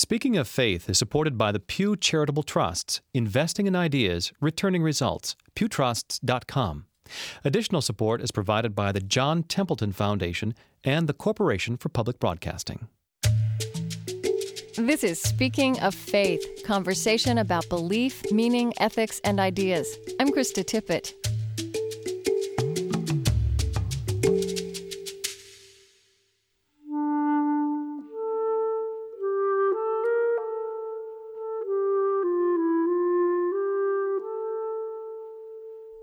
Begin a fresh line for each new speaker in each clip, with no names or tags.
Speaking of Faith is supported by the Pew Charitable Trusts, investing in ideas, returning results. pewtrusts.com. Additional support is provided by the John Templeton Foundation and the Corporation for Public Broadcasting.
This is Speaking of Faith, conversation about belief, meaning, ethics, and ideas. I'm Krista Tippett.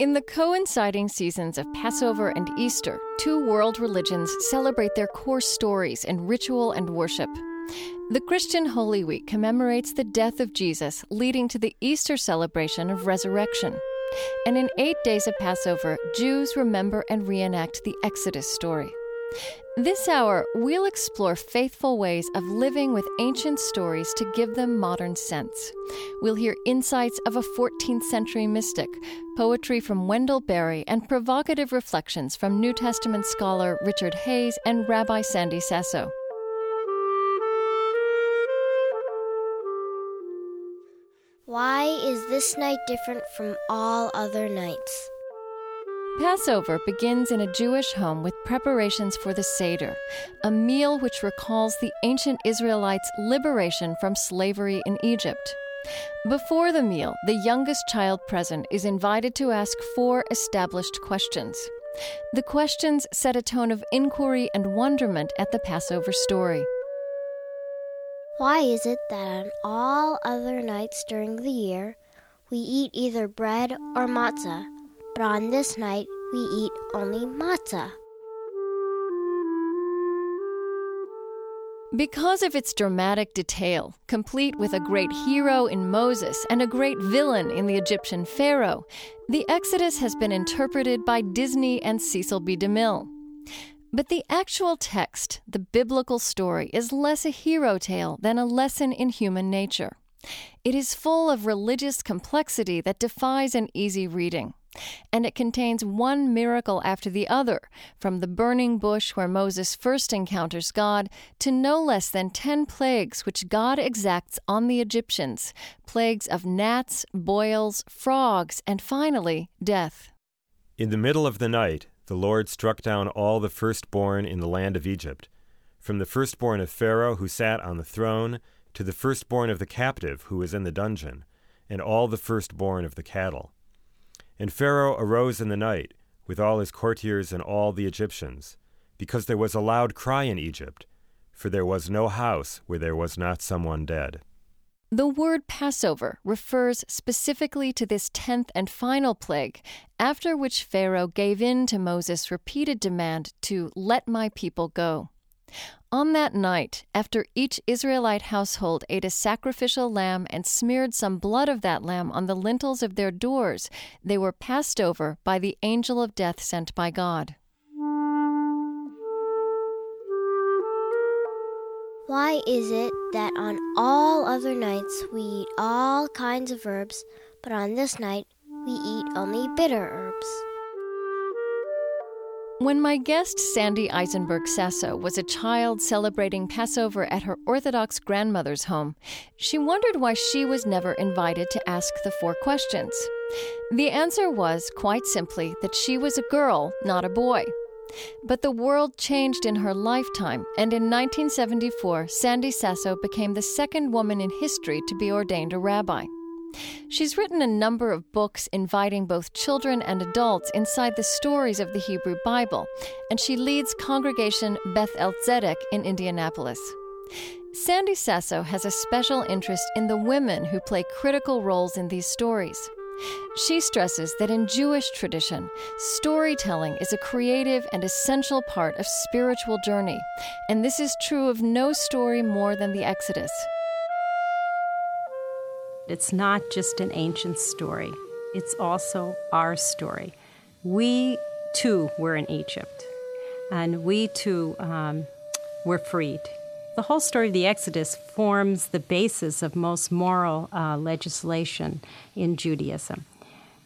In the coinciding seasons of Passover and Easter, two world religions celebrate their core stories in ritual and worship. The Christian Holy Week commemorates the death of Jesus, leading to the Easter celebration of resurrection. And in eight days of Passover, Jews remember and reenact the Exodus story. This hour, we'll explore faithful ways of living with ancient stories to give them modern sense. We'll hear insights of a 14th century mystic, poetry from Wendell Berry, and provocative reflections from New Testament scholar Richard Hays and Rabbi Sandy Sasso.
Why is this night different from all other nights?
Passover begins in a Jewish home with preparations for the Seder, a meal which recalls the ancient Israelites' liberation from slavery in Egypt. Before the meal, the youngest child present is invited to ask four established questions. The questions set a tone of inquiry and wonderment at the Passover story.
Why is it that on all other nights during the year we eat either bread or matzah? But on this night we eat only matzah.
Because of its dramatic detail, complete with a great hero in Moses and a great villain in the Egyptian Pharaoh, the Exodus has been interpreted by Disney and Cecil B. DeMille. But the actual text, the biblical story, is less a hero tale than a lesson in human nature. It is full of religious complexity that defies an easy reading and it contains one miracle after the other, from the burning bush where Moses first encounters God to no less than ten plagues which God exacts on the Egyptians plagues of gnats, boils, frogs, and finally, death.
In the middle of the night, the Lord struck down all the firstborn in the land of Egypt, from the firstborn of Pharaoh who sat on the throne to the firstborn of the captive who was in the dungeon, and all the firstborn of the cattle. And Pharaoh arose in the night, with all his courtiers and all the Egyptians, because there was a loud cry in Egypt, for there was no house where there was not someone dead.
The word Passover refers specifically to this tenth and final plague, after which Pharaoh gave in to Moses' repeated demand to let my people go. On that night, after each Israelite household ate a sacrificial lamb and smeared some blood of that lamb on the lintels of their doors, they were passed over by the angel of death sent by God.
Why is it that on all other nights we eat all kinds of herbs, but on this night we eat only bitter herbs?
When my guest Sandy Eisenberg Sasso was a child celebrating Passover at her Orthodox grandmother's home, she wondered why she was never invited to ask the four questions. The answer was, quite simply, that she was a girl, not a boy. But the world changed in her lifetime, and in 1974, Sandy Sasso became the second woman in history to be ordained a rabbi. She's written a number of books inviting both children and adults inside the stories of the Hebrew Bible, and she leads Congregation Beth El Zedeck in Indianapolis. Sandy Sasso has a special interest in the women who play critical roles in these stories. She stresses that in Jewish tradition, storytelling is a creative and essential part of spiritual journey, and this is true of no story more than the Exodus.
It's not just an ancient story, it's also our story. We too were in Egypt, and we too um, were freed. The whole story of the Exodus forms the basis of most moral uh, legislation in Judaism.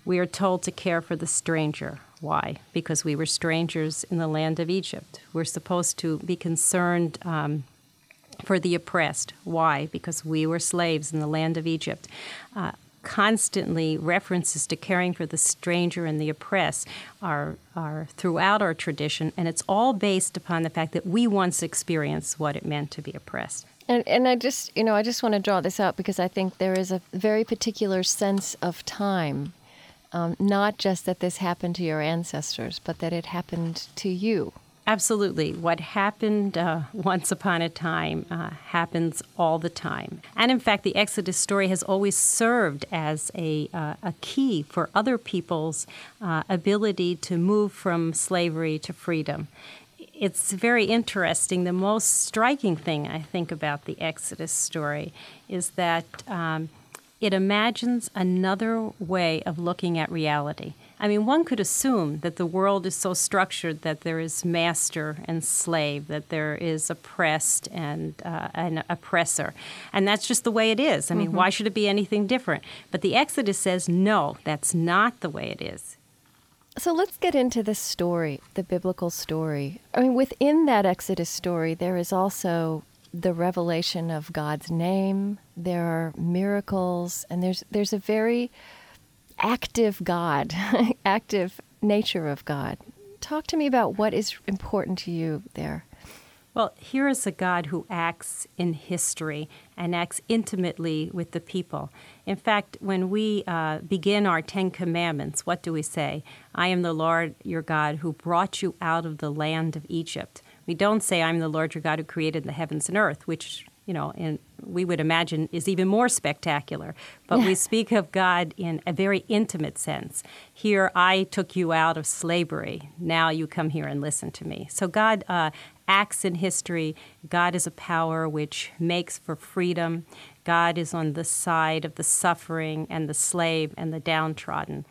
We are told to care for the stranger. Why? Because we were strangers in the land of Egypt. We're supposed to be concerned um, for the oppressed. Why? Because we were slaves in the land of Egypt. Uh, constantly references to caring for the stranger and the oppressed are, are throughout our tradition, and it's all based upon the fact that we once experienced what it meant to be oppressed.
And, and I just, you know, I just want to draw this out because I think there is a very particular sense of time, um, not just that this happened to your ancestors, but that it happened to you.
Absolutely. What happened uh, once upon a time uh, happens all the time. And in fact, the Exodus story has always served as a, uh, a key for other people's uh, ability to move from slavery to freedom. It's very interesting. The most striking thing I think about the Exodus story is that um, it imagines another way of looking at reality. I mean, one could assume that the world is so structured that there is master and slave, that there is oppressed and uh, an oppressor. And that's just the way it is. I mean, mm-hmm. why should it be anything different? But the Exodus says, no, that's not the way it is.
So let's get into the story, the biblical story. I mean, within that Exodus story, there is also the revelation of God's name. There are miracles, and there's there's a very active God, active nature of God. Talk to me about what is important to you there.
Well, here is a God who acts in history and acts intimately with the people. In fact, when we uh, begin our Ten Commandments, what do we say? I am the Lord your God who brought you out of the land of Egypt. We don't say, I'm the Lord your God who created the heavens and earth, which you know, and we would imagine is even more spectacular. But we speak of God in a very intimate sense. Here, I took you out of slavery. Now you come here and listen to me. So God uh, acts in history. God is a power which makes for freedom. God is on the side of the suffering and the slave and the downtrodden.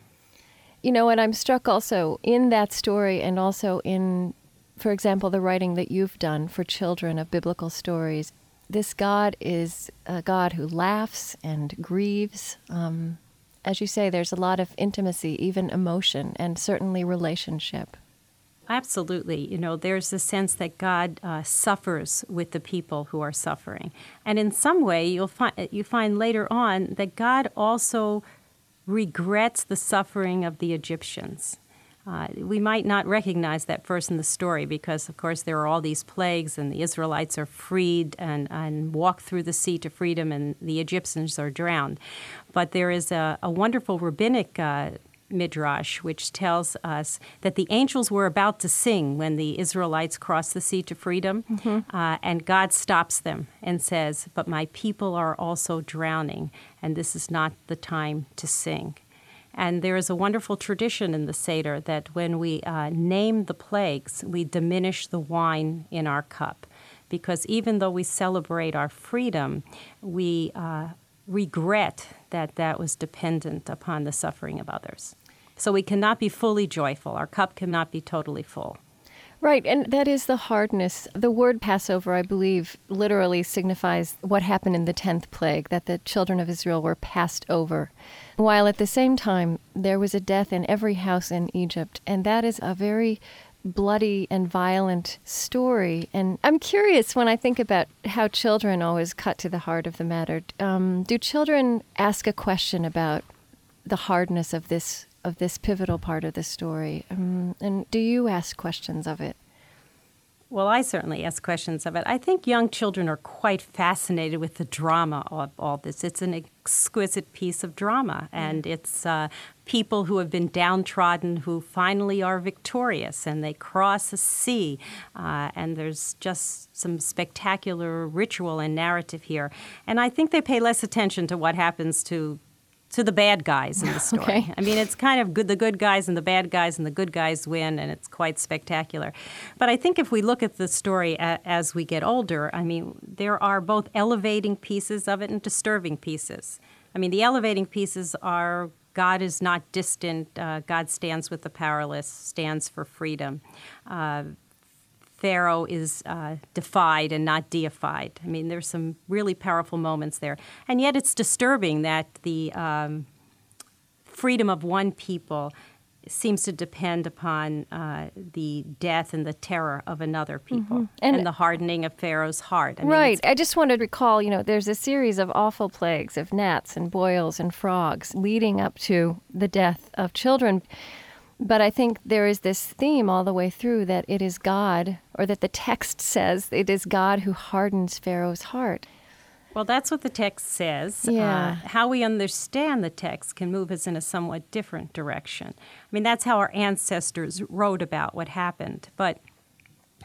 You know, and I'm struck also in that story and also in, for example, the writing that you've done for children of biblical stories this God is a God who laughs and grieves. Um, as you say, there's a lot of intimacy, even emotion, and certainly relationship.
Absolutely. You know, there's a sense that God uh, suffers with the people who are suffering. And in some way, you'll find, you find later on that God also regrets the suffering of the Egyptians. Uh, we might not recognize that first in the story because, of course, there are all these plagues, and the Israelites are freed and, and walk through the sea to freedom, and the Egyptians are drowned. But there is a, a wonderful rabbinic uh, midrash which tells us that the angels were about to sing when the Israelites crossed the sea to freedom, mm-hmm. uh, and God stops them and says, But my people are also drowning, and this is not the time to sing. And there is a wonderful tradition in the Seder that when we uh, name the plagues, we diminish the wine in our cup. Because even though we celebrate our freedom, we uh, regret that that was dependent upon the suffering of others. So we cannot be fully joyful. Our cup cannot be totally full.
Right, and that is the hardness. The word Passover, I believe, literally signifies what happened in the 10th plague, that the children of Israel were passed over. While at the same time, there was a death in every house in Egypt, and that is a very bloody and violent story. And I'm curious when I think about how children always cut to the heart of the matter. Um, do children ask a question about the hardness of this of this pivotal part of the story. Um, and do you ask questions of it?
Well, I certainly ask questions of it. I think young children are quite fascinated with the drama of all this. It's an exquisite piece of drama, and it's uh, people who have been downtrodden who finally are victorious, and they cross a sea, uh, and there's just some spectacular ritual and narrative here. And I think they pay less attention to what happens to to the bad guys in the story.
okay.
I mean, it's kind of good the good guys and the bad guys, and the good guys win, and it's quite spectacular. But I think if we look at the story a, as we get older, I mean, there are both elevating pieces of it and disturbing pieces. I mean, the elevating pieces are God is not distant. Uh, God stands with the powerless, stands for freedom. Uh, Pharaoh is uh, defied and not deified. I mean, there's some really powerful moments there. And yet it's disturbing that the um, freedom of one people seems to depend upon uh, the death and the terror of another people
Mm-hmm. And-
and, the hardening of Pharaoh's heart. I mean,
right. I just wanted to recall, you know, there's a series of awful plagues of gnats and boils and frogs leading up to the death of children. But I think there is this theme all the way through that it is God, or that the text says it is God who hardens Pharaoh's heart.
Well, that's what the text says.
Yeah.
Uh, how we understand the text can move us in a somewhat different direction. I mean, that's how our ancestors wrote about what happened. But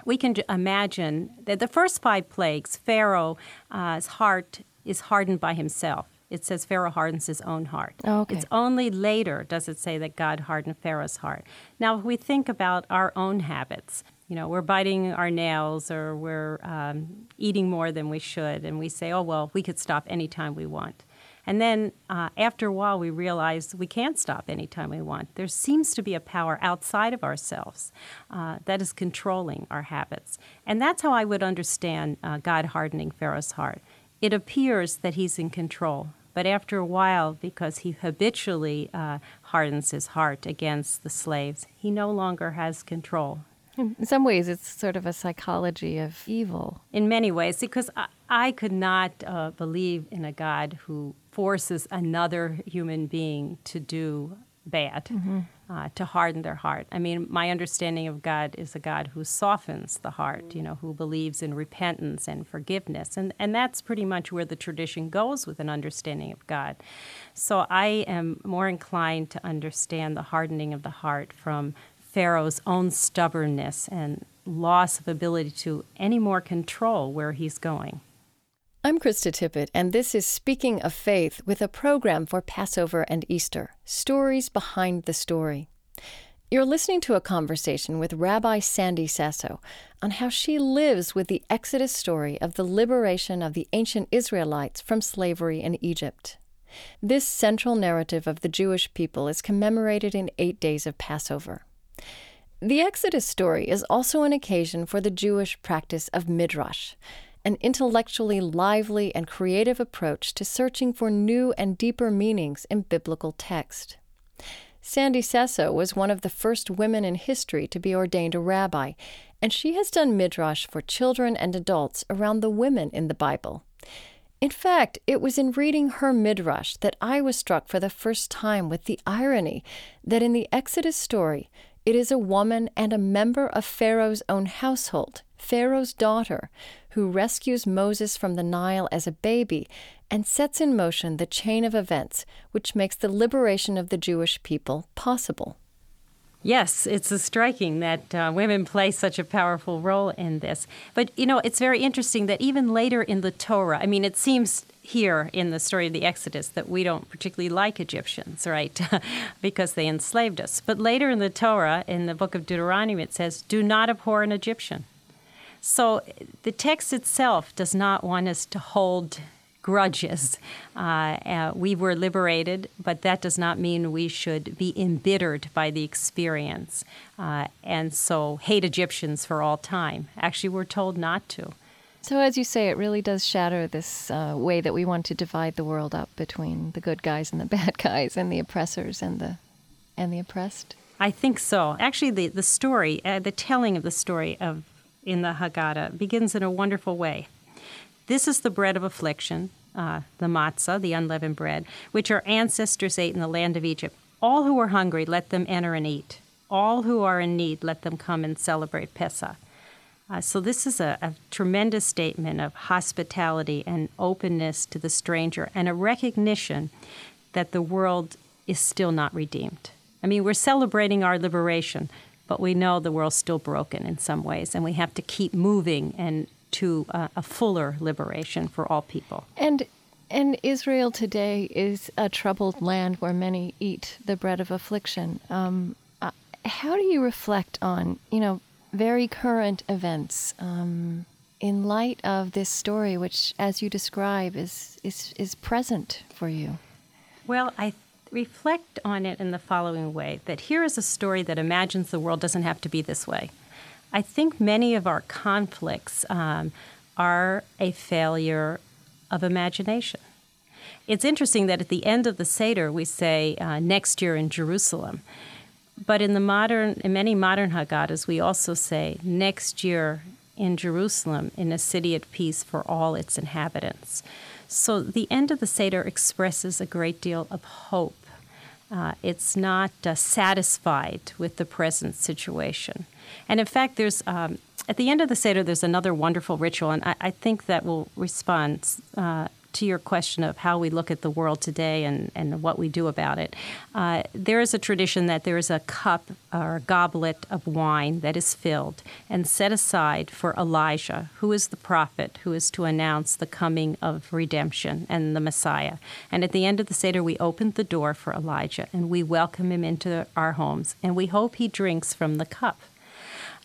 we can imagine that the first five plagues, Pharaoh's heart is hardened by himself. It says Pharaoh hardens his own heart.
Oh, okay.
It's only later does it say that God hardened Pharaoh's heart. Now, if we think about our own habits, you know, we're biting our nails or we're um, eating more than we should, and we say, oh, well, we could stop anytime we want. And then uh, after a while, we realize we can't stop anytime we want. There seems to be a power outside of ourselves uh, that is controlling our habits. And that's how I would understand uh, God hardening Pharaoh's heart. It appears that he's in control, but after a while, because he habitually uh, hardens his heart against the slaves, he no longer has control.
In some ways, it's sort of a psychology of evil.
in many ways because I, I could not uh, believe in a God who forces another human being to do bad, uh, to harden their heart. I mean, my understanding of God is a God who softens the heart, you know, who believes in repentance and forgiveness. And, and that's pretty much where the tradition goes with an understanding of God. So I am more inclined to understand the hardening of the heart from Pharaoh's own stubbornness and loss of ability to any more control where he's going.
I'm Krista Tippett, and this is Speaking of Faith with a program for Passover and Easter Stories Behind the Story. You're listening to a conversation with Rabbi Sandy Sasso on how she lives with the Exodus story of the liberation of the ancient Israelites from slavery in Egypt. This central narrative of the Jewish people is commemorated in eight days of Passover. The Exodus story is also an occasion for the Jewish practice of midrash, an intellectually lively and creative approach to searching for new and deeper meanings in biblical text. Sandy Sasso was one of the first women in history to be ordained a rabbi, and she has done midrash for children and adults around the women in the Bible. In fact, it was in reading her midrash that I was struck for the first time with the irony that in the Exodus story, it is a woman and a member of Pharaoh's own household, Pharaoh's daughter, who rescues Moses from the Nile as a baby and sets in motion the chain of events which makes the liberation of the Jewish people possible.
Yes, it's striking that uh, women play such a powerful role in this. But, you know, it's very interesting that even later in the Torah, I mean, it seems here in the story of the Exodus that we don't particularly like Egyptians, right? because they enslaved us. But later in the Torah, in the book of Deuteronomy, it says, do not abhor an Egyptian. So the text itself does not want us to hold grudges. Uh, uh, we were liberated, but that does not mean we should be embittered by the experience uh, and so hate Egyptians for all time. Actually, we're told not to.
So, as you say, it really does shatter this uh, way that we want to divide the world up between the good guys and the bad guys, and the oppressors and the and the oppressed.
I think so. Actually, the the story, uh, the telling of the story of in the Haggadah begins in a wonderful way. This is the bread of affliction, uh, the matzah, the unleavened bread, which our ancestors ate in the land of Egypt. All who are hungry, let them enter and eat. All who are in need, let them come and celebrate Pesach. Uh, so, this is a, a tremendous statement of hospitality and openness to the stranger and a recognition that the world is still not redeemed. I mean, we're celebrating our liberation, but we know the world's still broken in some ways, and we have to keep moving and to uh, a fuller liberation for all people.
And and Israel today is a troubled land where many eat the bread of affliction. Um, uh, how do you reflect on you know very current events um, in light of this story, which, as you describe, is is is present for you?
Well, I reflect on it in the following way that here is a story that imagines the world doesn't have to be this way. I think many of our conflicts um, are a failure of imagination. It's interesting that at the end of the Seder we say, uh, next year in Jerusalem. but in the modern, in many modern Haggadahs, we also say next year in Jerusalem, in a city at peace for all its inhabitants. So the end of the Seder expresses a great deal of hope. Uh, it's not uh, satisfied with the present situation. And in fact, there's um, at the end of the Seder, there's another wonderful ritual, and I, I think that will respond uh, to your question of how we look at the world today and, and what we do about it, uh, there is a tradition that there is a cup or a goblet of wine that is filled and set aside for Elijah, who is the prophet who is to announce the coming of redemption and the Messiah. And at the end of the Seder, we open the door for Elijah and we welcome him into our homes and we hope he drinks from the cup.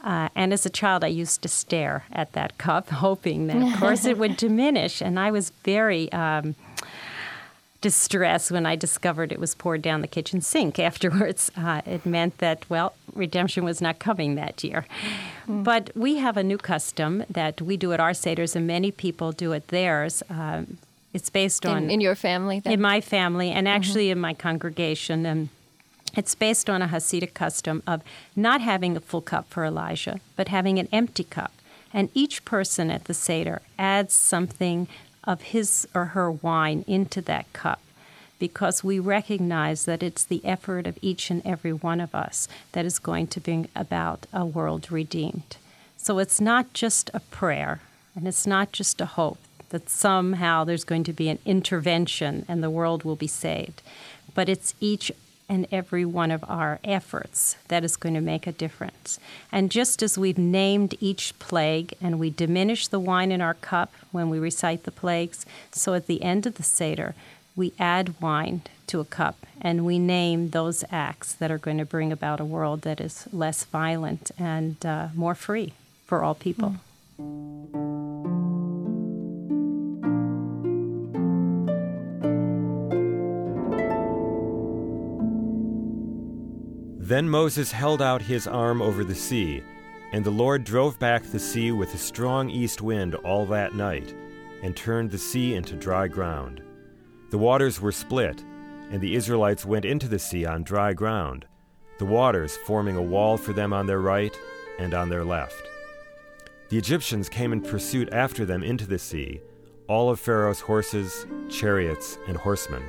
Uh, and as a child, I used to stare at that cup, hoping that, of course, it would diminish. And I was very um, distressed when I discovered it was poured down the kitchen sink afterwards. Uh, it meant that, well, redemption was not coming that year. Mm. But we have a new custom that we do at our Seders, and many people do at theirs. Um, it's based on.
In, in your family? Then?
In my family, and mm-hmm. actually mm-hmm. in my congregation. And it's based on a Hasidic custom of not having a full cup for Elijah, but having an empty cup. And each person at the Seder adds something of his or her wine into that cup because we recognize that it's the effort of each and every one of us that is going to bring about a world redeemed. So it's not just a prayer and it's not just a hope that somehow there's going to be an intervention and the world will be saved, but it's each and every one of our efforts that is going to make a difference. And just as we've named each plague and we diminish the wine in our cup when we recite the plagues, so at the end of the Seder, we add wine to a cup and we name those acts that are going to bring about a world that is less violent and uh, more free for all people. Mm.
Then Moses held out his arm over the sea, and the Lord drove back the sea with a strong east wind all that night, and turned the sea into dry ground. The waters were split, and the Israelites went into the sea on dry ground, the waters forming a wall for them on their right and on their left. The Egyptians came in pursuit after them into the sea, all of Pharaoh's horses, chariots, and horsemen.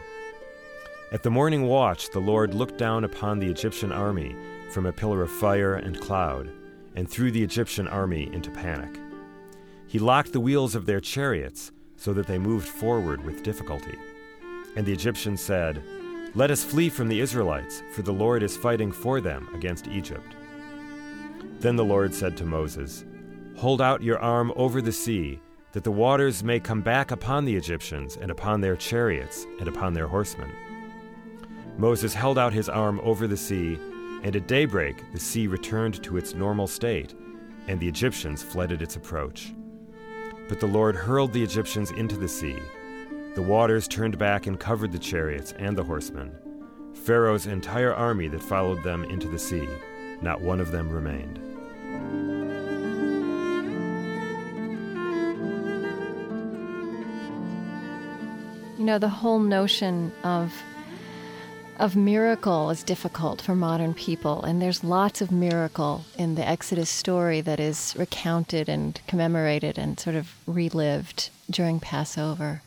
At the morning watch, the Lord looked down upon the Egyptian army from a pillar of fire and cloud, and threw the Egyptian army into panic. He locked the wheels of their chariots so that they moved forward with difficulty. And the Egyptians said, Let us flee from the Israelites, for the Lord is fighting for them against Egypt. Then the Lord said to Moses, Hold out your arm over the sea, that the waters may come back upon the Egyptians, and upon their chariots, and upon their horsemen. Moses held out his arm over the sea, and at daybreak the sea returned to its normal state, and the Egyptians fled at its approach. But the Lord hurled the Egyptians into the sea. The waters turned back and covered the chariots and the horsemen. Pharaoh's entire army that followed them into the sea, not one of them remained.
You know, the whole notion of of miracle is difficult for modern people, and there's lots of miracle in the Exodus story that is recounted and commemorated and sort of relived during Passover.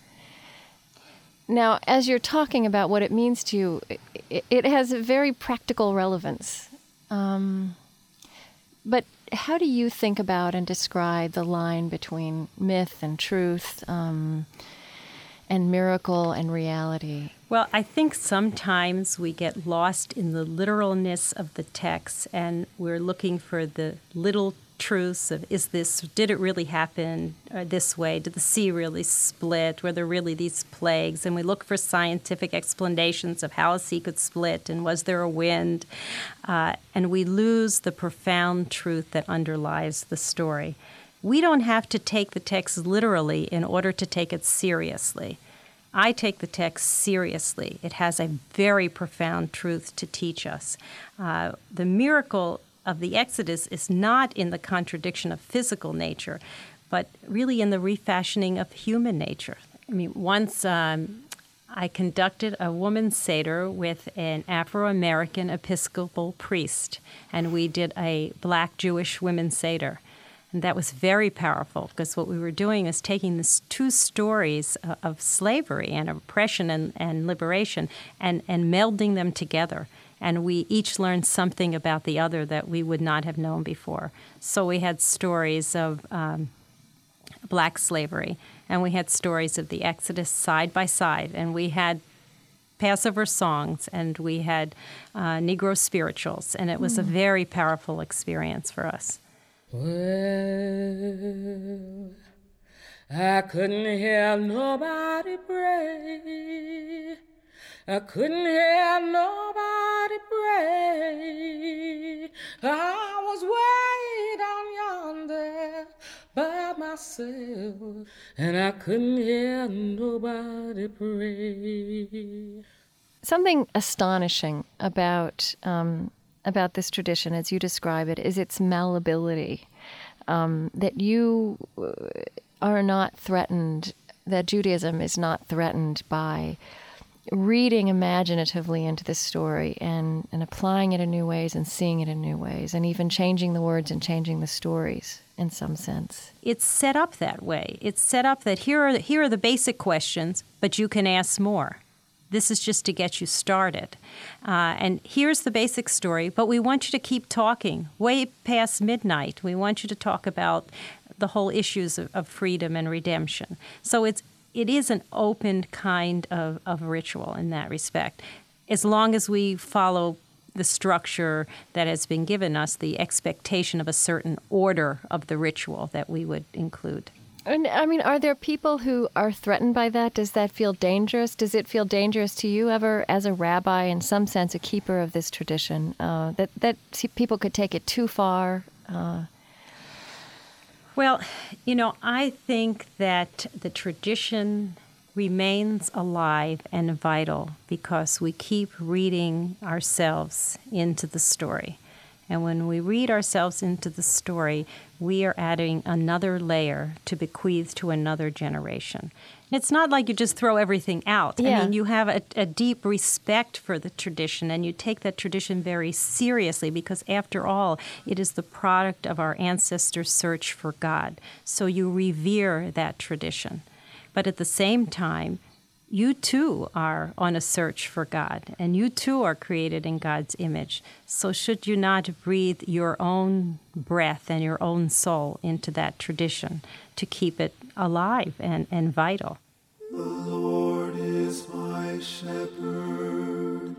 Now, as you're talking about what it means to you, it, it has a very practical relevance. Um, but how do you think about and describe the line between myth and truth? Um, and miracle and reality?
Well, I think sometimes we get lost in the literalness of the text and we're looking for the little truths of is this did it really happen uh, this way? Did the sea really split? Were there really these plagues? And we look for scientific explanations of how a sea could split and was there a wind? Uh, and we lose the profound truth that underlies the story. We don't have to take the text literally in order to take it seriously. I take the text seriously. It has a very profound truth to teach us. Uh, the miracle of the Exodus is not in the contradiction of physical nature, but really in the refashioning of human nature. I mean, once um, I conducted a woman's Seder with an Afro American Episcopal priest, and we did a black Jewish women's Seder. And that was very powerful because what we were doing is taking these two stories of slavery and oppression and, and liberation and, and melding them together. And we each learned something about the other that we would not have known before. So we had stories of um, black slavery, and we had stories of the Exodus side by side, and we had Passover songs, and we had uh, Negro spirituals, and it was mm. a hmm. very powerful experience for us.
Well, I couldn't hear nobody pray. I couldn't hear nobody pray. I was way down yonder by myself, and I couldn't hear nobody pray.
Something astonishing about um, about this tradition, as you describe it, is its malleability. Um, that you uh, are not threatened, that Judaism is not threatened by reading imaginatively into this story and, and applying it in new ways and seeing it in new ways and even changing the words and changing the stories in some sense.
It's set up that way. It's set up that here are, here are the basic questions, but you can ask more. This is just to get you started. Uh, and here's the basic story, but we want you to keep talking way past midnight. We want you to talk about the whole issues of, of freedom and redemption. So it's it is an open kind of, of ritual in that respect. As long as we follow the structure that has been given us, the expectation of a certain order of the ritual that we would include.
And I mean, are there people who are threatened by that? Does that feel dangerous? Does it feel dangerous to you ever, as a rabbi, in some sense, a keeper of this tradition, uh, that that people could take it too far? Uh,
well, you know, I think that the tradition remains alive and vital because we keep reading ourselves into the story. And when we read ourselves into the story, we are adding another layer to bequeath to another generation. It's not like you just throw everything out.
Yeah.
I mean, you have a, a, deep respect for the tradition and you take that tradition very seriously because, after all, it is the product of our ancestors' search for God. So you revere that tradition. But at the same time, you too are on a search for God, and you too are created in God's image. So, should you not breathe your own breath and your own soul into that tradition to keep it alive and, and vital?
The Lord is my shepherd,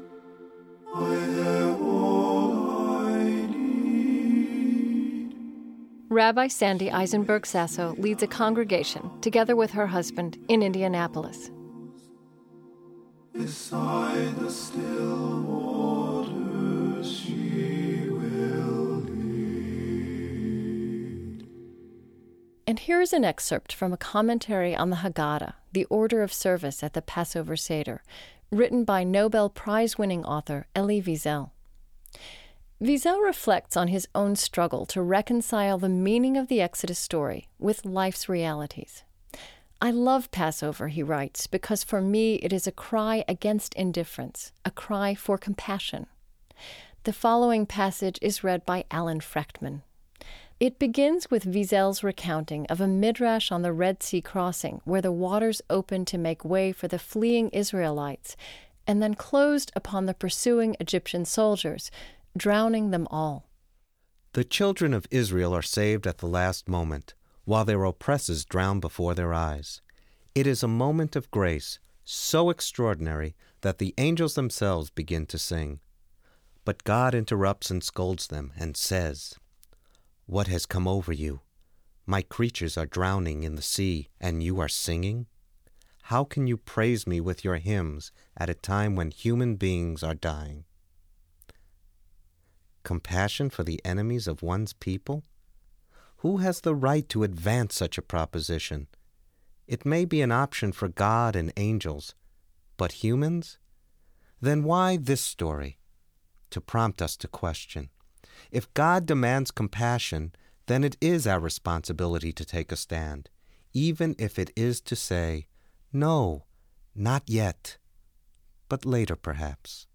I have all I need.
Rabbi Sandy Eisenberg Sasso leads a congregation together with her husband in Indianapolis
beside the still waters.
And here is an excerpt from a commentary on the Haggadah, the order of service at the Passover Seder, written by Nobel Prize winning author Elie Wiesel. Wiesel reflects on his own struggle to reconcile the meaning of the Exodus story with life's realities. I love Passover, he writes, because for me it is a cry against indifference, a cry for compassion. The following passage is read by Alan Frechtman. It begins with Wiesel's recounting of a midrash on the Red Sea crossing, where the waters opened to make way for the fleeing Israelites, and then closed upon the pursuing Egyptian soldiers, drowning them all.
The children of Israel are saved at the last moment while their oppressors drown before their eyes. It is a moment of grace so extraordinary that the angels themselves begin to sing. But God interrupts and scolds them and says, What has come over you? My creatures are drowning in the sea, and you are singing? How can you praise me with your hymns at a time when human beings are dying? Compassion for the enemies of one's people? Who has the right to advance such a proposition? It may be an option for God and angels, but humans? Then why this story? To prompt us to question. If God demands compassion, then it is our responsibility to take a stand, even if it is to say, No, Not yet, but later perhaps.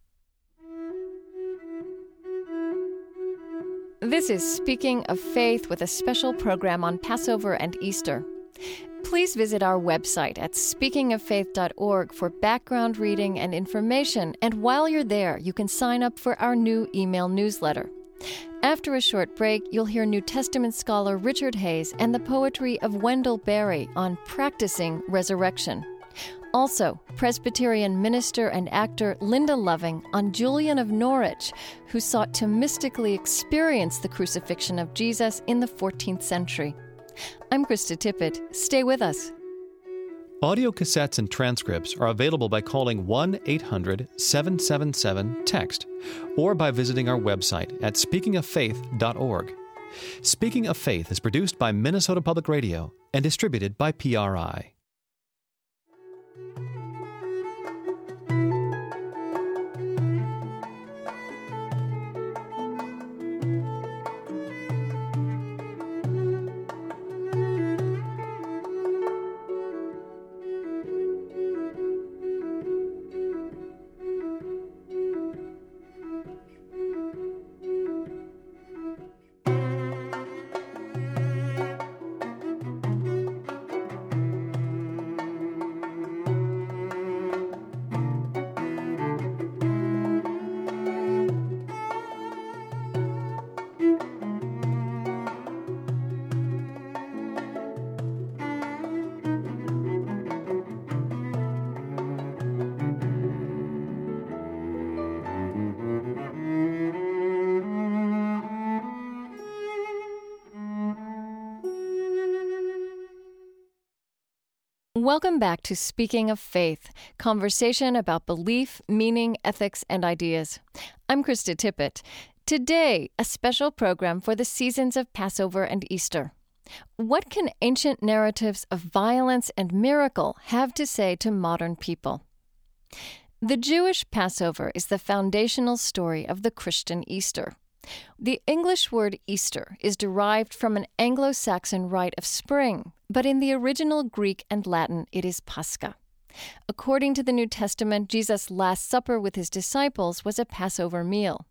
This is Speaking of Faith with a special program on Passover and Easter. Please visit our website at speakingoffaith.org for background reading and information, and while you're there, you can sign up for our new email newsletter. After a short break, you'll hear New Testament scholar Richard Hays and the poetry of Wendell Berry on practicing resurrection. Also, Presbyterian minister and actor Linda Loving on Julian of Norwich, who sought to mystically experience the crucifixion of Jesus in the 14th century. I'm Krista Tippett. Stay with us.
Audio cassettes and transcripts are available by calling 1 800 777 TEXT or by visiting our website at speakingoffaith.org. Speaking of Faith is produced by Minnesota Public Radio and distributed by PRI.
Welcome back to Speaking of Faith, conversation about belief, meaning, ethics, and ideas. I'm Krista Tippett. Today, a special program for the seasons of Passover and Easter. What can ancient narratives of violence and miracle have to say to modern people? The Jewish Passover is the foundational story of the Christian Easter. The English word Easter is derived from an Anglo Saxon rite of spring, but in the original Greek and Latin it is Pascha. According to the New Testament, Jesus' Last Supper with his disciples was a Passover meal.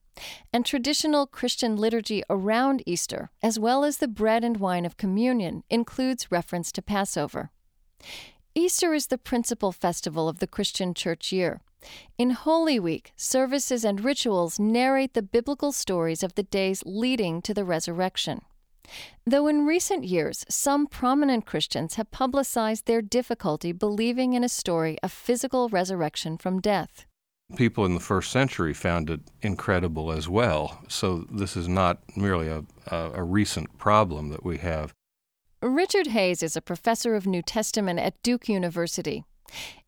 And traditional Christian liturgy around Easter, as well as the bread and wine of communion, includes reference to Passover. Easter is the principal festival of the Christian church year. In Holy Week, services and rituals narrate the biblical stories of the days leading to the resurrection. Though in recent years some prominent Christians have publicized their difficulty believing in a story of physical resurrection from death.
People in the first century found it incredible as well, so this is not merely a, a, a recent problem that we have.
Richard Hays is a professor of New Testament at Duke University.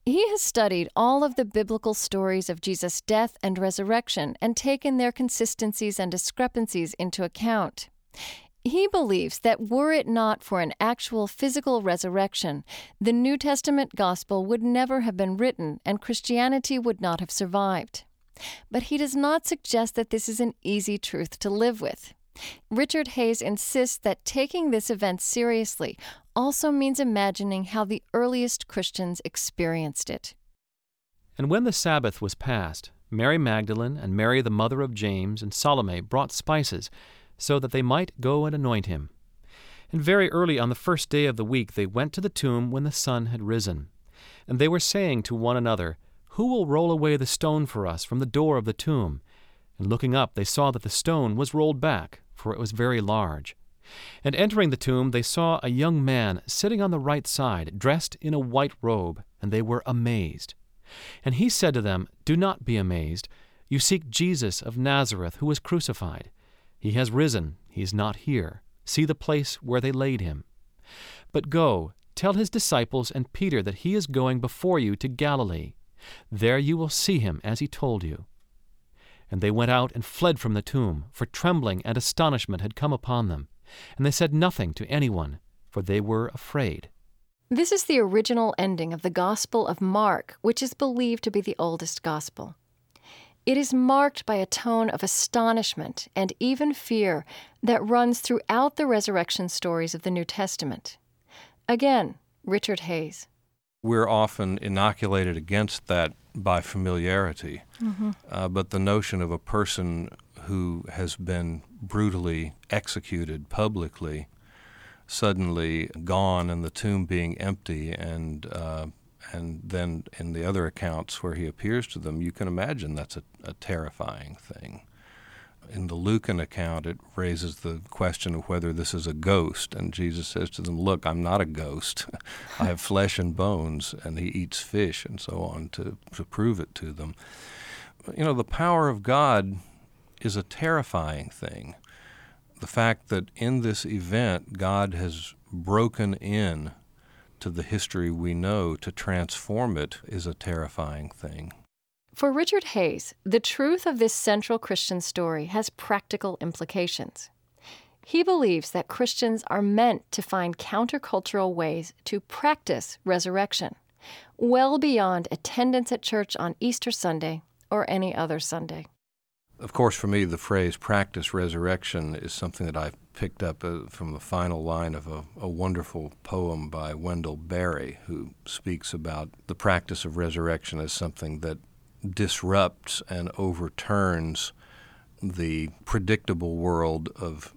He has studied all of the biblical stories of Jesus' death and resurrection and taken their consistencies and discrepancies into account. He believes that were it not for an actual physical resurrection, the New Testament gospel would never have been written and Christianity would not have survived. But he does not suggest that this is an easy truth to live with. Richard Hays insists that taking this event seriously also means imagining how the earliest Christians experienced it.
And when the Sabbath was past, Mary Magdalene and Mary the mother of James and Salome brought spices, so that they might go and anoint him. And very early on the first day of the week they went to the tomb when the sun had risen. And they were saying to one another, Who will roll away the stone for us from the door of the tomb? And looking up, they saw that the stone was rolled back, for it was very large. And entering the tomb, they saw a young man sitting on the right side, dressed in a white robe, and they were amazed. And he said to them, Do not be amazed. You seek Jesus of Nazareth, who was crucified. He has risen, he is not here. See the place where they laid him. But go, tell his disciples and Peter that he is going before you to Galilee. There you will see him as he told you. And they went out and fled from the tomb, for trembling and astonishment had come upon them. And they said nothing to anyone, for they were afraid.
This is the original ending of the Gospel of Mark, which is believed to be the oldest Gospel. It is marked by a tone of astonishment and even fear that runs throughout the resurrection stories of the New Testament. Again, Richard Hays.
We're often inoculated against that by familiarity. Uh, but the notion of a person who has been brutally executed publicly, suddenly gone, and the tomb being empty, and uh, and then in the other accounts where he appears to them, you can imagine that's a, a terrifying thing. In the Lucan account, it raises the question of whether this is a ghost, and Jesus says to them, "Look, I'm not a ghost. I have flesh and bones," and he eats fish and so on to to prove it to them. You know, the power of God is a terrifying thing. The fact that in this event God has broken in to the history we know to transform it is a terrifying thing.
For Richard Hays, the truth of this central Christian story has practical implications. He believes that Christians are meant to find countercultural ways to practice resurrection, well beyond attendance at church on Easter Sunday or any other Sunday.
Of course, for me, the phrase practice resurrection is something that I've picked up uh, from the final line of a, a wonderful poem by Wendell Berry, who speaks about the practice of resurrection as something that disrupts and overturns the predictable world of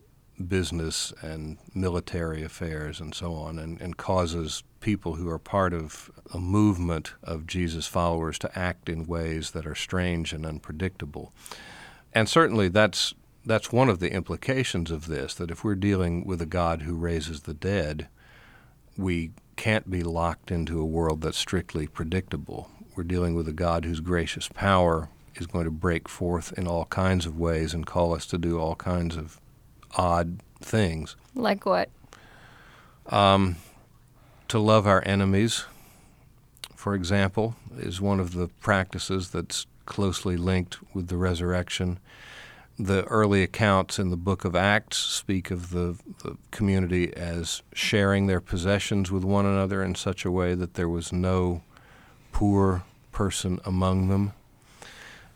business and military affairs and so on, and, and causes people who are part of a movement of Jesus' followers to act in ways that are strange and unpredictable. And certainly that's that's one of the implications of this that if we're dealing with a God who raises the dead, we can't be locked into a world that's strictly predictable. We're dealing with a God whose gracious power is going to break forth in all kinds of ways and call us to do all kinds of odd things.
Like what?
Um, to love our enemies, for example, is one of the practices that's closely linked with the resurrection. The early accounts in the book of Acts speak of the, the community as sharing their possessions with one another in such a way that there was no poor person among them.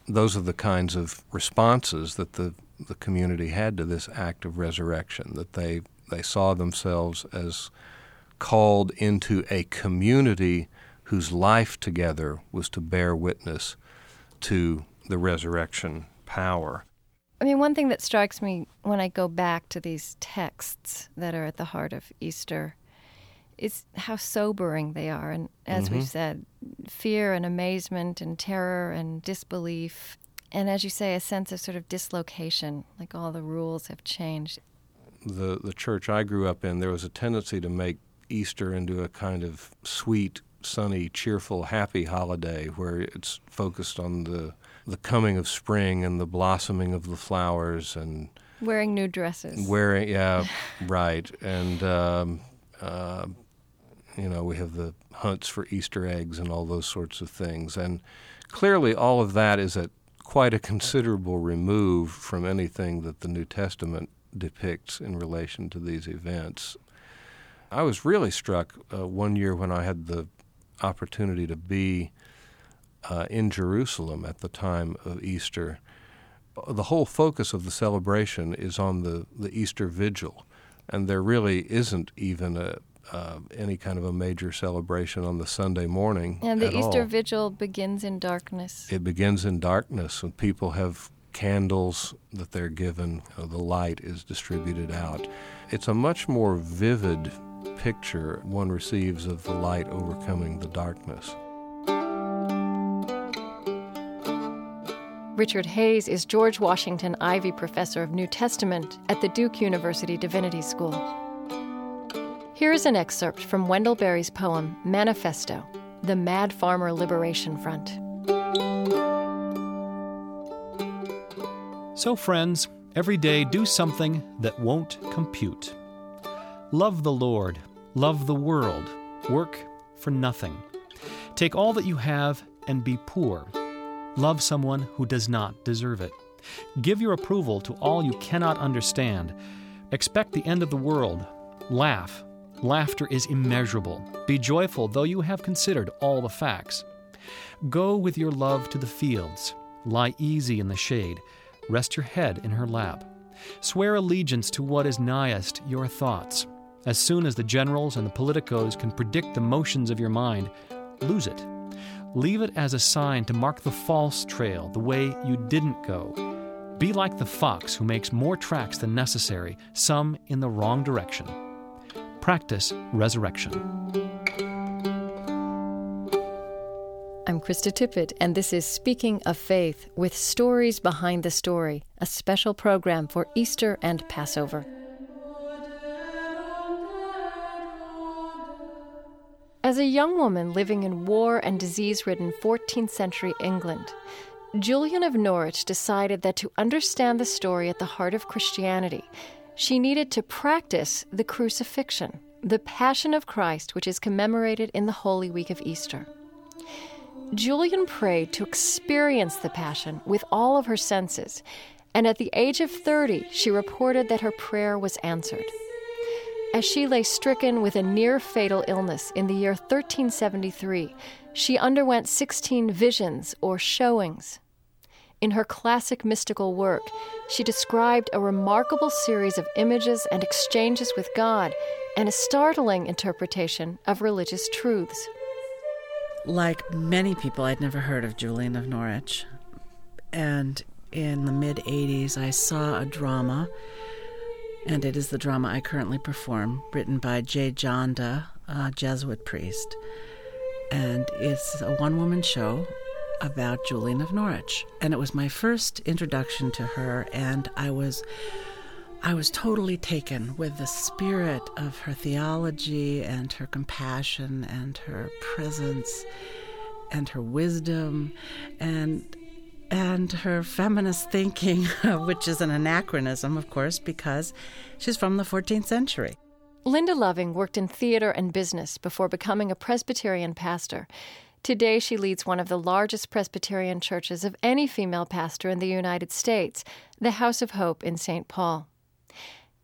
Those are the kinds of responses that the, the community had to this act of resurrection, that they, they saw themselves as called into a community whose life together was to bear witness to the resurrection power.
I mean, one thing that strikes me when I go back to these texts that are at the heart of Easter is how sobering they are. And as we've said, fear and amazement and terror and disbelief. And as you say, a sense of sort of dislocation, like all the rules have changed.
The, the church I grew up in, there was a tendency to make Easter into a kind of sweet, sunny, cheerful, happy holiday where it's focused on the, the coming of spring and the blossoming of the flowers and
Wearing new dresses.
Wearing, yeah, right, and um, uh, you know we have the hunts for Easter eggs and all those sorts of things, and clearly all of that is at quite a considerable remove from anything that the New Testament depicts in relation to these events. I was really struck uh, one year when I had the opportunity to be uh, in Jerusalem at the time of Easter the whole focus of the celebration is on the, the Easter Vigil, and there really isn't even a, uh, any kind of a major celebration on the Sunday morning.
and the
at
Easter
all.
Vigil begins in darkness.
It begins in darkness, and people have candles that they're given. You know, the light is distributed out. It's a much more vivid picture one receives of the light overcoming the darkness.
Richard Hays is George Washington Ivy Professor of New Testament at the Duke University Divinity School. Here is an excerpt from Wendell Berry's poem Manifesto The Mad Farmer Liberation Front.
So, friends, every day do something that won't compute. Love the Lord, love the world, work for nothing. Take all that you have and be poor. Love someone who does not deserve it. Give your approval to all you cannot understand. Expect the end of the world. Laugh. Laughter is immeasurable. Be joyful, though you have considered all the facts. Go with your love to the fields. Lie easy in the shade. Rest your head in her lap. Swear allegiance to what is nighest your thoughts. As soon as the generals and the politicos can predict the motions of your mind, lose it. Leave it as a sign to mark the false trail, the way you didn't go. Be like the fox who makes more tracks than necessary, some in the wrong direction. Practice resurrection.
I'm Krista Tippett, and this is Speaking of Faith with Stories Behind the Story, a special program for Easter and Passover. As a young woman living in war and disease ridden 14th century England, Julian of Norwich decided that to understand the story at the heart of Christianity, she needed to practice the crucifixion, the Passion of Christ, which is commemorated in the Holy Week of Easter. Julian prayed to experience the Passion with all of her senses, and at the age of 30, she reported that her prayer was answered. As she lay stricken with a near fatal illness in the year 1373, she underwent 16 visions or showings. In her classic mystical work, she described a remarkable series of images and exchanges with God and a startling interpretation of religious truths.
Like many people, I'd never heard of Julian of Norwich. And in the mid 80s, I saw a drama and it is the drama I currently perform, written by Jay Janda, a Jesuit priest. And it's a one woman show about Julian of Norwich. And it was my first introduction to her, and I was. I was totally taken with the spirit of her theology and her compassion and her presence and her wisdom and and her feminist thinking, which is an anachronism, of course, because she's from the 14th century.
Linda Loving worked in theater and business before becoming a Presbyterian pastor. Today, she leads one of the largest Presbyterian churches of any female pastor in the United States, the House of Hope in St. Paul.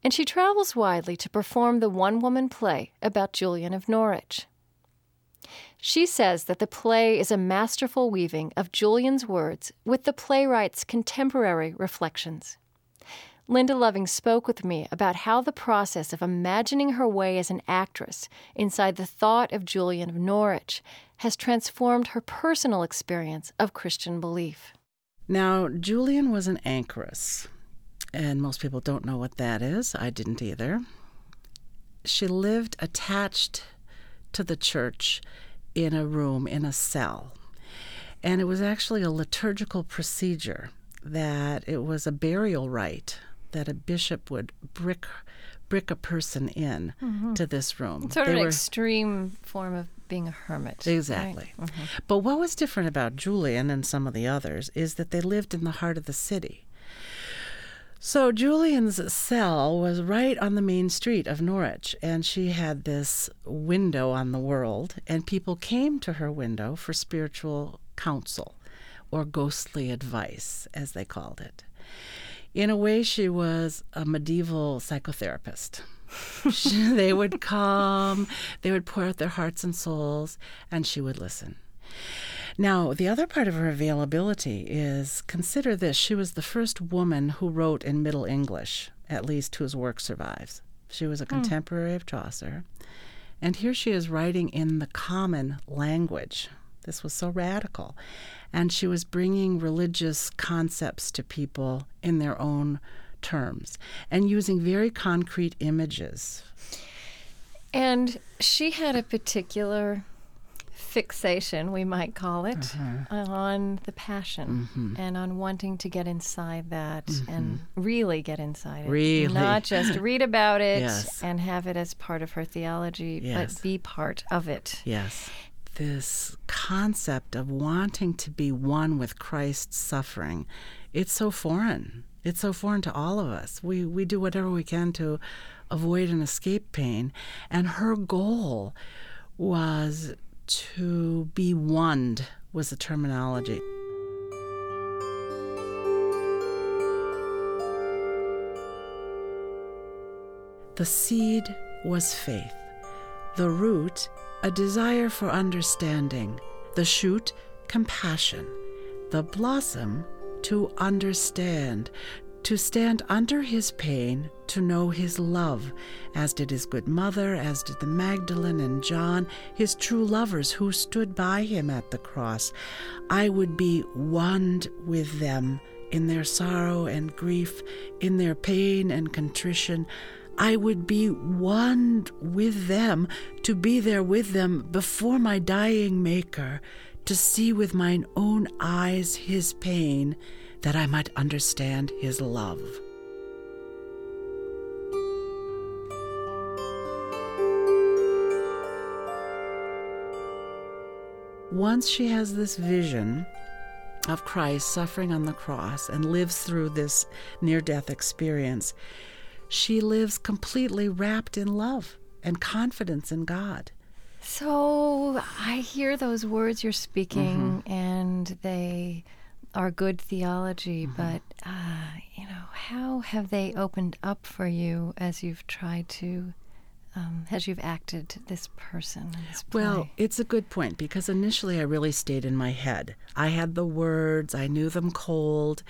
And she travels widely to perform the one woman play about Julian of Norwich. She says that the play is a masterful weaving of Julian's words with the playwright's contemporary reflections. Linda Loving spoke with me about how the process of imagining her way as an actress inside the thought of Julian of Norwich has transformed her personal experience of Christian belief.
Now, Julian was an anchoress, and most people don't know what that is. I didn't either. She lived attached to the church in a room, in a cell. And it was actually a liturgical procedure that it was a burial rite that a bishop would brick brick a person in mm-hmm. to this room.
Sort they of an were, extreme form of being a hermit.
Exactly. Right? Mm-hmm. But what was different about Julian and some of the others is that they lived in the heart of the city. So Julian's cell was right on the main street of Norwich, and she had this window on the world, and people came to her window for spiritual counsel or ghostly advice, as they called it. In a way, she was a medieval psychotherapist. they would come, they would pour out their hearts and souls, and she would listen. Now, the other part of her availability is consider this she was the first woman who wrote in Middle English, at least whose work survives. She was a hmm. contemporary of Chaucer. And here she is writing in the common language. This was so radical. And she was bringing religious concepts to people in their own terms and using very concrete images.
And she had a particular fixation, we might call it, uh-huh. on the passion mm-hmm. and on wanting to get inside that mm-hmm. and really get inside it.
Really.
Not just read about it yes. and have it as part of her theology, yes. but be part of it.
Yes. This concept of wanting to be one with Christ's suffering, it's so foreign. It's so foreign to all of us. We, we do whatever we can to avoid and escape pain. And her goal was to be one was the terminology. The seed was faith, the root, a desire for understanding, the shoot, compassion, the blossom, to understand, to stand under his pain, to know his love, as did his good mother, as did the Magdalene and John, his true lovers who stood by him at the cross. I would be one with them in their sorrow and grief, in their pain and contrition. I would be one with them, to be there with them before my dying Maker, to see with mine own eyes his pain, that I might understand his love. Once she has this vision of Christ suffering on the cross and lives through this near death experience, she lives completely wrapped in love and confidence in God.
So I hear those words you're speaking,
Mm-hmm.
and they are good theology,
Mm-hmm.
but, uh, you know, how have they opened up for you as you've tried to, um, as you've acted this person this?
Well, it's a good point because initially I really stayed in my head. I had the words, I knew them cold,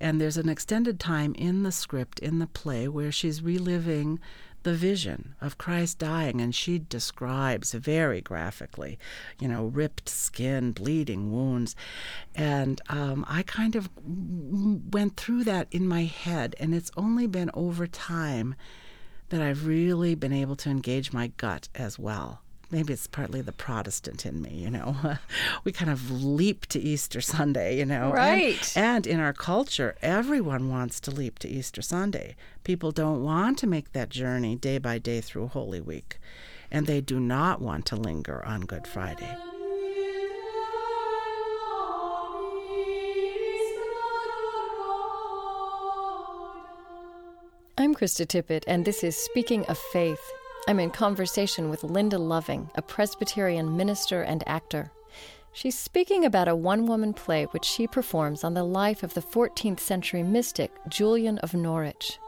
and there's an extended time in the script, in the play, where she's reliving the vision of Christ dying, and she describes very graphically, you know, ripped skin, bleeding wounds. And um, I kind of went through that in my head, and it's only been over time that I've really been able to engage my gut as well. Maybe it's partly the Protestant in me, you know. we kind of leap to Easter Sunday, you know. and-
Right.
And, in our culture, everyone wants to leap to Easter Sunday. People don't want to make that journey day by day through Holy Week. And they do not want to linger on Good Friday.
I'm Krista Tippett, and this is Speaking of Faith. I'm in conversation with Linda Loving, a Presbyterian minister and actor. She's speaking about a one woman play which she performs on the life of the 14th century mystic Julian of Norwich.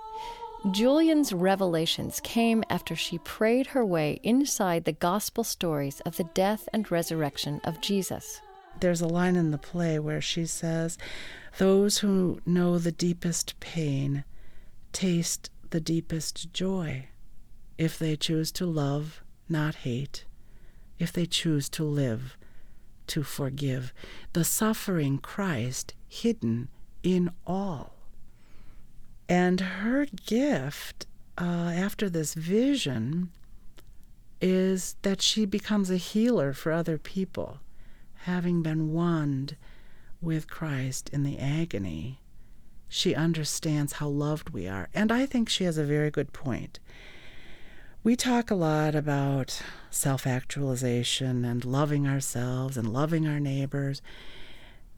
Julian's revelations came after she prayed her way inside the gospel stories of the death and resurrection of Jesus.
There's a line in the play where she says, Those who know the deepest pain taste the deepest joy if they choose to love, not hate, if they choose to live, to forgive. The suffering Christ hidden in all. And her gift uh, after this vision is that she becomes a healer for other people, having been one with Christ in the agony. She understands how loved we are. And I think she has a very good point. We talk a lot about self actualization and loving ourselves and loving our neighbors.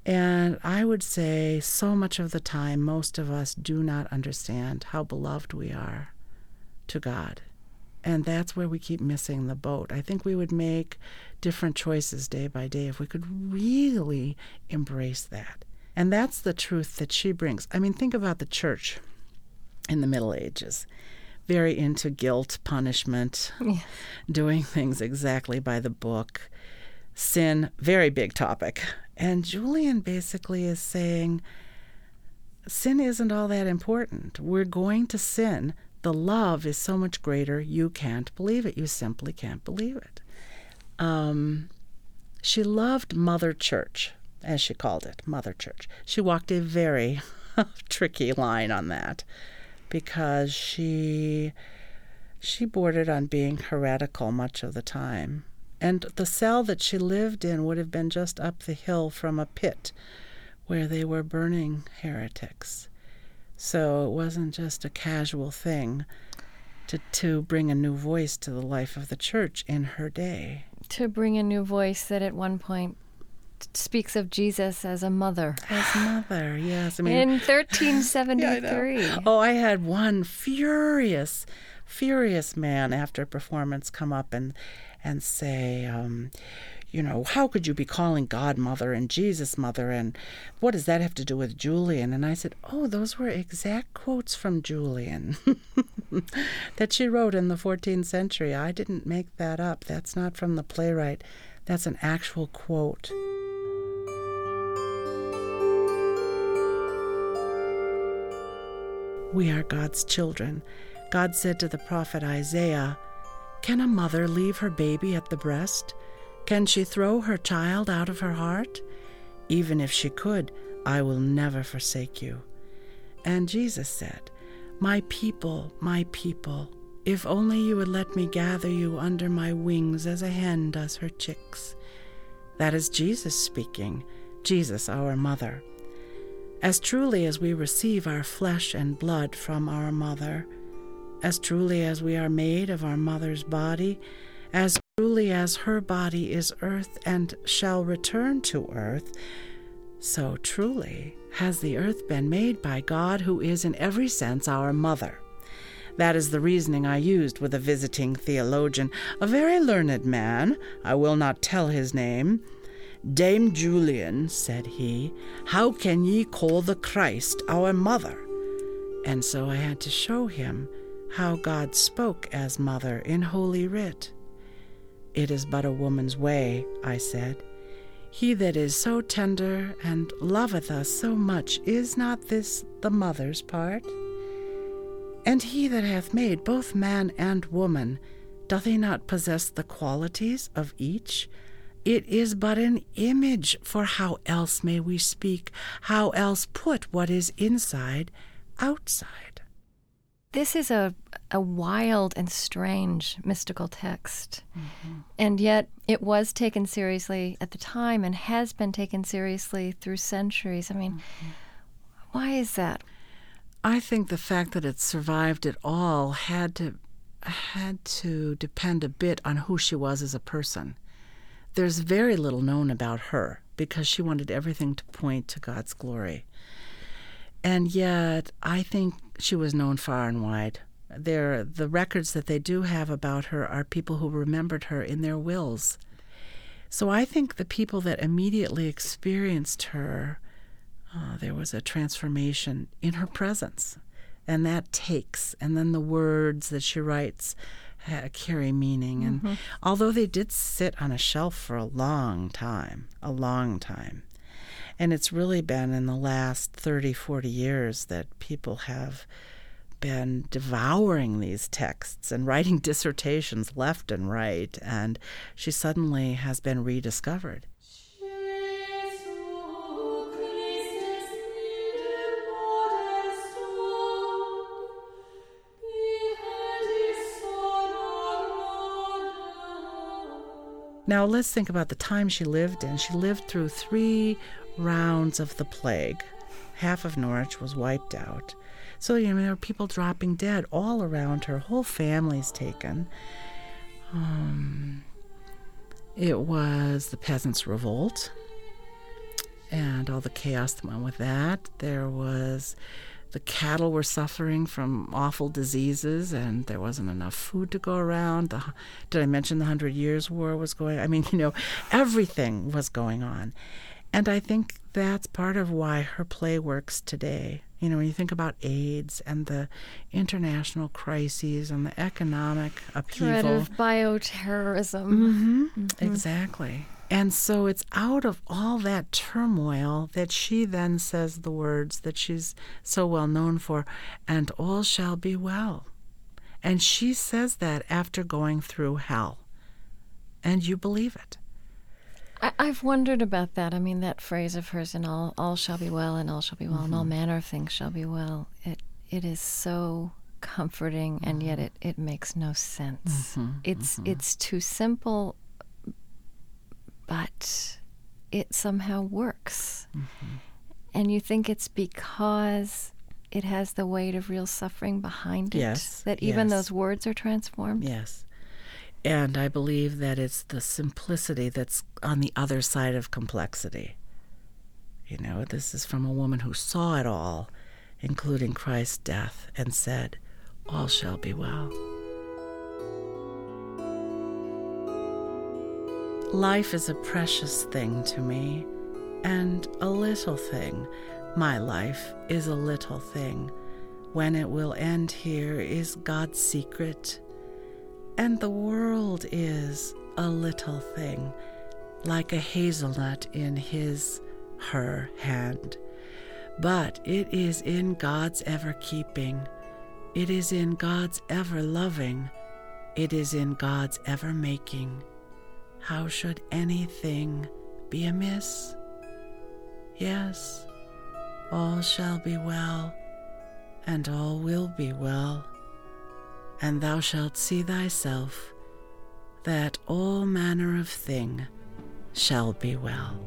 And I would say so much of the time, most of us do not understand how beloved we are to God. And that's where we keep missing the boat. I think we would make different choices day by day if we could really embrace that. And that's the truth that she brings. I mean, think about the church in the Middle Ages. Very into guilt, punishment, doing things exactly by the book. Sin, very big topic. And Julian basically is saying sin isn't all that important. We're going to sin. The love is so much greater, you can't believe it. You simply can't believe it. Um, she loved Mother Church, as she called it, Mother Church. She walked a very tricky line on that because she she bordered on being heretical much of the time. And the cell that she lived in would have been just up the hill from a pit where they were burning heretics. So it wasn't just a casual thing to, to bring a new voice to the life of the church in her day.
To bring a new voice that at one point speaks of Jesus as a mother.
As mother, yes. I mean,
In 1373.
Oh, I had one furious, furious man after a performance come up and and say, um, you know, how could you be calling God mother and Jesus mother and what does that have to do with Julian? And I said, oh, those were exact quotes from Julian that she wrote in the 14th century. I didn't make that up. That's not from the playwright. That's an actual quote. We are God's children. God said to the prophet Isaiah, Can a mother leave her baby at the breast? Can she throw her child out of her heart? Even if she could, I will never forsake you. And Jesus said, My people, my people, if only you would let me gather you under my wings as a hen does her chicks. That is Jesus speaking, Jesus, our mother. As truly as we receive our flesh and blood from our mother, as truly as we are made of our mother's body, as truly as her body is earth and shall return to earth, so truly has the earth been made by God, who is in every sense our mother. That is the reasoning I used with a visiting theologian, a very learned man, I will not tell his name. Dame Julian, said he, how can ye call the Christ our mother? And so I had to show him how God spoke as mother in Holy Writ. It is but a woman's way, I said. He that is so tender and loveth us so much, is not this the mother's part? And he that hath made both man and woman, doth he not possess the qualities of each? It is but an image, for how else may we speak? How else put what is inside outside?
This is a, a wild and strange mystical text. Mm-hmm. And yet it was taken seriously at the time and has been taken seriously through centuries. I mean, mm-hmm. why is that?
I think the fact that it survived at all had to had to depend a bit on who she was as a person. There's very little known about her because she wanted everything to point to God's glory. And yet, I think she was known far and wide. There, the records that they do have about her are people who remembered her in their wills. So I think the people that immediately experienced her, uh, there was a transformation in her presence, and that takes. And then the words that she writes carry meaning. And mm-hmm. although they did sit on a shelf for a long time, a long time, and it's really been in the last 30, 40 years that people have been devouring these texts and writing dissertations left and right, and she suddenly has been rediscovered. Now let's think about the time she lived in. She lived through three rounds of the plague. Half of Norwich was wiped out. So, you know, there were people dropping dead all around her. Whole families taken. Um, it was the Peasants' Revolt and all the chaos that went with that. There was the cattle were suffering from awful diseases, and there wasn't enough food to go around. The, did I mention the Hundred Years' War was going? I mean, you know, everything was going on, and I think that's part of why her play works today. You know, when you think about AIDS and the international crises and the economic upheaval,
Threat of bioterrorism.
hmm Exactly. And so it's out of all that turmoil that she then says the words that she's so well known for, and all shall be well. And she says that after going through hell. And you believe it.
I, I've wondered about that. I mean, that phrase of hers, "and all, all shall be well, and all shall be well, and all mm-hmm. manner of things shall be well." It, it is so comforting, and yet mm-hmm. it, it makes no sense. Mm-hmm. It's, it's too simple, but it somehow works. Mm-hmm. And you think it's because it has the weight of real suffering behind it
Yes,
that even
yes.
those words are transformed.
Yes. And I believe that it's the simplicity that's on the other side of complexity. You know, this is from a woman who saw it all, including Christ's death, and said, All shall be well. Life is a precious thing to me, and a little thing. My life is a little thing. When it will end here is God's secret. And the world is a little thing, like a hazelnut in his, her hand. But it is in God's ever keeping, it is in God's ever loving, it is in God's ever making. How should anything be amiss? Yes, all shall be well, and all will be well, and thou shalt see thyself that all manner of thing shall be well.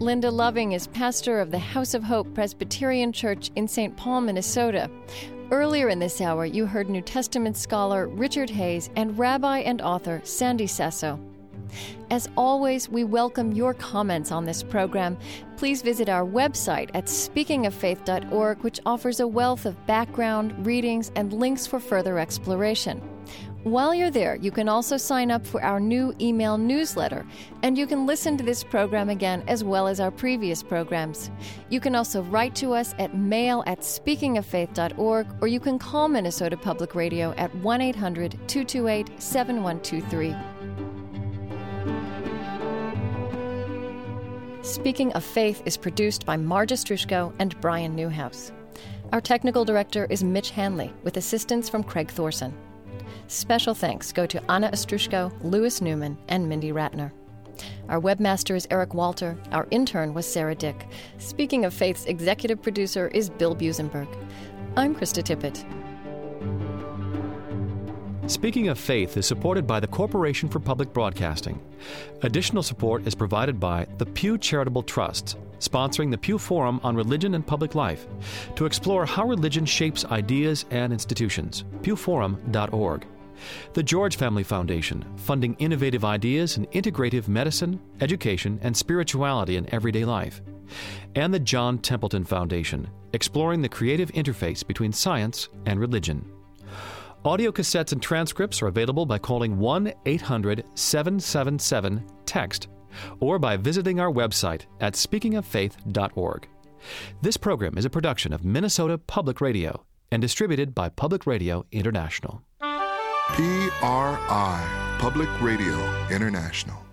Linda Loving is pastor of the House of Hope Presbyterian Church in St. Paul, Minnesota. Earlier in this hour, you heard New Testament scholar Richard Hays and rabbi and author Sandy Sasso. As always, we welcome your comments on this program. Please visit our website at speakingoffaith.org, which offers a wealth of background, readings, and links for further exploration. While you're there, you can also sign up for our new email newsletter, and you can listen to this program again as well as our previous programs. You can also write to us at mail at speakingoffaith.org, or you can call Minnesota Public Radio at 1 800 228 7123. Speaking of Faith is produced by Marja Strushko and Brian Newhouse. Our technical director is Mitch Hanley, with assistance from Craig Thorson. Special thanks go to Anna Ostrushko, Lewis Newman, and Mindy Ratner. Our webmaster is Eric Walter. Our intern was Sarah Dick. Speaking of Faith's executive producer is Bill Buzenberg. I'm Krista Tippett.
Speaking of Faith is supported by the Corporation for Public Broadcasting. Additional support is provided by the Pew Charitable Trusts, sponsoring the Pew Forum on Religion and Public Life to explore how religion shapes ideas and institutions. pewforum.org. The George Family Foundation, funding innovative ideas in integrative medicine, education, and spirituality in everyday life. And the John Templeton Foundation, exploring the creative interface between science and religion. Audio cassettes and transcripts are available by calling 1 800 777 TEXT or by visiting our website at speakingoffaith.org. This program is a production of Minnesota Public Radio and distributed by Public Radio International.
PRI, Public Radio International.